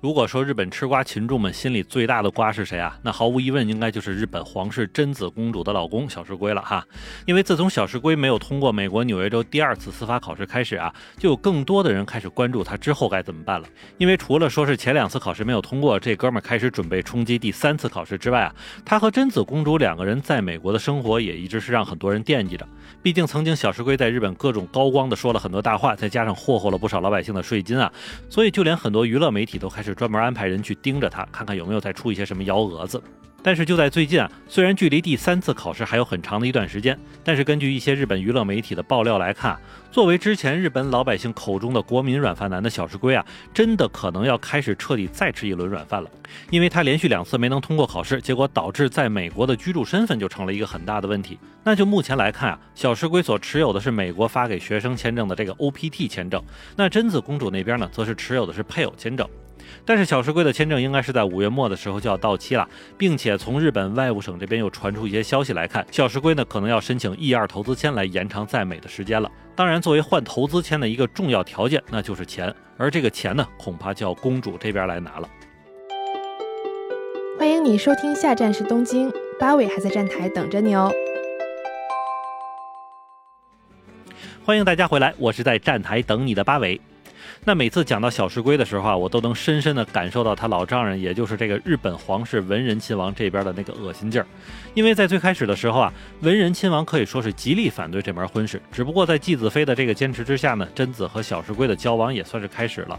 如果说日本吃瓜群众们心里最大的瓜是谁啊？那毫无疑问应该就是日本皇室贞子公主的老公小石龟了哈。因为自从小石龟没有通过美国纽约州第二次司法考试开始啊，就有更多的人开始关注他之后该怎么办了。因为除了说是前两次考试没有通过，这哥们儿开始准备冲击第三次考试之外啊，他和贞子公主两个人在美国的生活也一直是让很多人惦记着。毕竟曾经小石龟在日本各种高光的说了很多大话，再加上霍霍了不少老百姓的税金啊，所以就连很多娱乐媒体都开始。专门安排人去盯着他，看看有没有再出一些什么幺蛾子。但是就在最近啊，虽然距离第三次考试还有很长的一段时间，但是根据一些日本娱乐媒体的爆料来看，作为之前日本老百姓口中的国民软饭男的小石龟啊，真的可能要开始彻底再吃一轮软饭了。因为他连续两次没能通过考试，结果导致在美国的居住身份就成了一个很大的问题。那就目前来看啊，小石龟所持有的是美国发给学生签证的这个 OPT 签证，那贞子公主那边呢，则是持有的是配偶签证。但是小石龟的签证应该是在五月末的时候就要到期了，并且从日本外务省这边又传出一些消息来看，小石龟呢可能要申请 E 二投资签来延长在美的时间了。当然，作为换投资签的一个重要条件，那就是钱，而这个钱呢，恐怕就要公主这边来拿了。欢迎你收听，下站是东京，八尾还在站台等着你哦。欢迎大家回来，我是在站台等你的八尾。那每次讲到小石龟的时候啊，我都能深深的感受到他老丈人，也就是这个日本皇室文人亲王这边的那个恶心劲儿。因为在最开始的时候啊，文人亲王可以说是极力反对这门婚事，只不过在继子妃的这个坚持之下呢，贞子和小石龟的交往也算是开始了。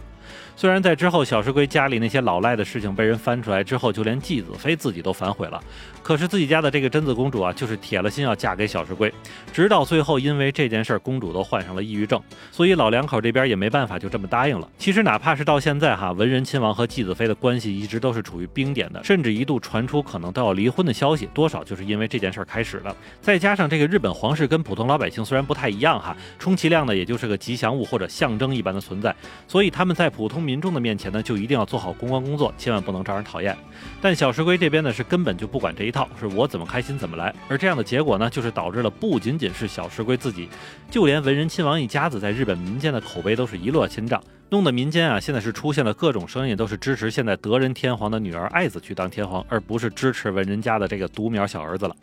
虽然在之后小石龟家里那些老赖的事情被人翻出来之后，就连继子妃自己都反悔了，可是自己家的这个贞子公主啊，就是铁了心要嫁给小石龟，直到最后因为这件事儿，公主都患上了抑郁症，所以老两口这边也没办法，就这么答应了。其实哪怕是到现在哈，文人亲王和继子妃的关系一直都是处于冰点的，甚至一度传出可能都要离婚的消息，多少就是因为这件事儿开始了。再加上这个日本皇室跟普通老百姓虽然不太一样哈，充其量呢也就是个吉祥物或者象征一般的存在，所以他们在普通民众的面前呢，就一定要做好公关工作，千万不能招人讨厌。但小石龟这边呢，是根本就不管这一套，是我怎么开心怎么来。而这样的结果呢，就是导致了不仅仅是小石龟自己，就连文人亲王一家子在日本民间的口碑都是一落千丈，弄得民间啊现在是出现了各种声音，都是支持现在德仁天皇的女儿爱子去当天皇，而不是支持文人家的这个独苗小儿子了。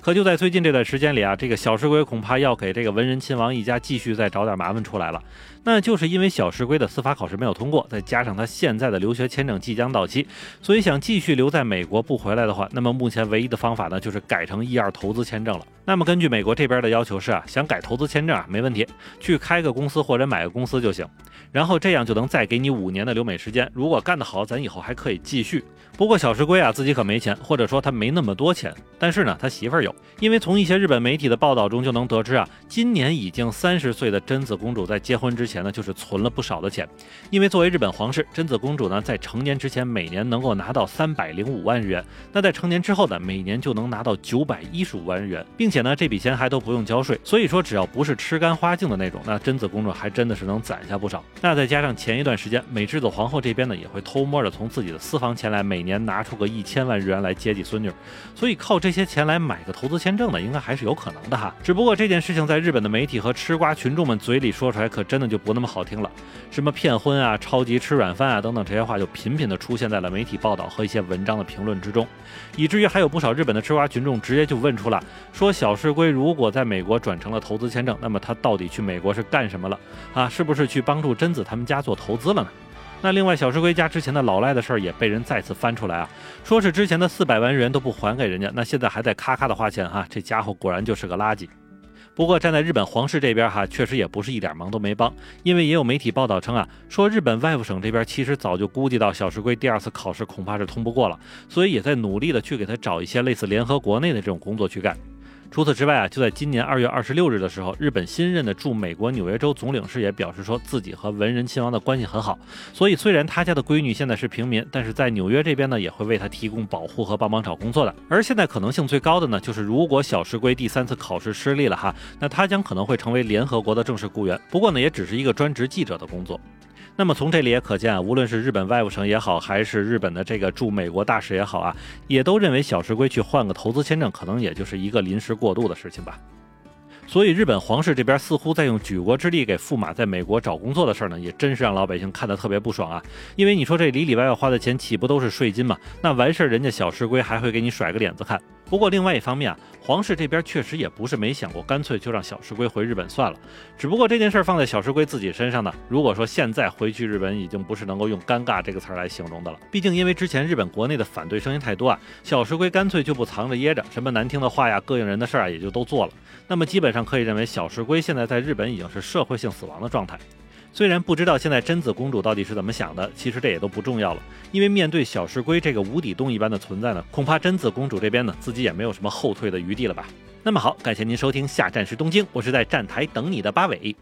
可就在最近这段时间里啊，这个小石龟恐怕要给这个文人亲王一家继续再找点麻烦出来了。那就是因为小石龟的司法考试没有通过，再加上他现在的留学签证即将到期，所以想继续留在美国不回来的话，那么目前唯一的方法呢，就是改成 E 二投资签证了。那么根据美国这边的要求是啊，想改投资签证啊，没问题，去开个公司或者买个公司就行，然后这样就能再给你五年的留美时间。如果干得好，咱以后还可以继续。不过小石龟啊自己可没钱，或者说他没那么多钱，但是呢他媳妇儿有，因为从一些日本媒体的报道中就能得知啊，今年已经三十岁的贞子公主在结婚之前呢就是存了不少的钱，因为作为日本皇室，贞子公主呢在成年之前每年能够拿到三百零五万日元，那在成年之后呢每年就能拿到九百一十五万日元，并且呢这笔钱还都不用交税，所以说只要不是吃干花净的那种，那贞子公主还真的是能攒下不少。那再加上前一段时间美智子皇后这边呢也会偷摸的从自己的私房钱来每年拿出个一千万日元来接济孙女，所以靠这些钱来买个投资签证呢，应该还是有可能的哈。只不过这件事情在日本的媒体和吃瓜群众们嘴里说出来，可真的就不那么好听了。什么骗婚啊、超级吃软饭啊等等这些话，就频频的出现在了媒体报道和一些文章的评论之中，以至于还有不少日本的吃瓜群众直接就问出了：说小石龟如果在美国转成了投资签证，那么他到底去美国是干什么了啊？是不是去帮助贞子他们家做投资了呢？那另外，小石龟家之前的老赖的事儿也被人再次翻出来啊，说是之前的四百万日元都不还给人家，那现在还在咔咔的花钱哈，这家伙果然就是个垃圾。不过站在日本皇室这边哈，确实也不是一点忙都没帮，因为也有媒体报道称啊，说日本外务省这边其实早就估计到小石龟第二次考试恐怕是通不过了，所以也在努力的去给他找一些类似联合国内的这种工作去干。除此之外啊，就在今年二月二十六日的时候，日本新任的驻美国纽约州总领事也表示说自己和文人亲王的关系很好，所以虽然他家的闺女现在是平民，但是在纽约这边呢，也会为他提供保护和帮忙找工作的。而现在可能性最高的呢，就是如果小石龟第三次考试失利了哈，那他将可能会成为联合国的正式雇员，不过呢，也只是一个专职记者的工作。那么从这里也可见啊，无论是日本外务省也好，还是日本的这个驻美国大使也好啊，也都认为小石龟去换个投资签证，可能也就是一个临时过渡的事情吧。所以日本皇室这边似乎在用举国之力给驸马在美国找工作的事儿呢，也真是让老百姓看得特别不爽啊！因为你说这里里外外花的钱岂不都是税金吗？那完事儿人家小石龟还会给你甩个脸子看。不过另外一方面啊，皇室这边确实也不是没想过，干脆就让小石龟回日本算了。只不过这件事儿放在小石龟自己身上呢，如果说现在回去日本，已经不是能够用尴尬这个词儿来形容的了。毕竟因为之前日本国内的反对声音太多啊，小石龟干脆就不藏着掖着，什么难听的话呀、膈应人的事儿啊，也就都做了。那么基本上可以认为，小石龟现在在日本已经是社会性死亡的状态。虽然不知道现在贞子公主到底是怎么想的，其实这也都不重要了，因为面对小石龟这个无底洞一般的存在呢，恐怕贞子公主这边呢自己也没有什么后退的余地了吧。那么好，感谢您收听下站是东京，我是在站台等你的八尾。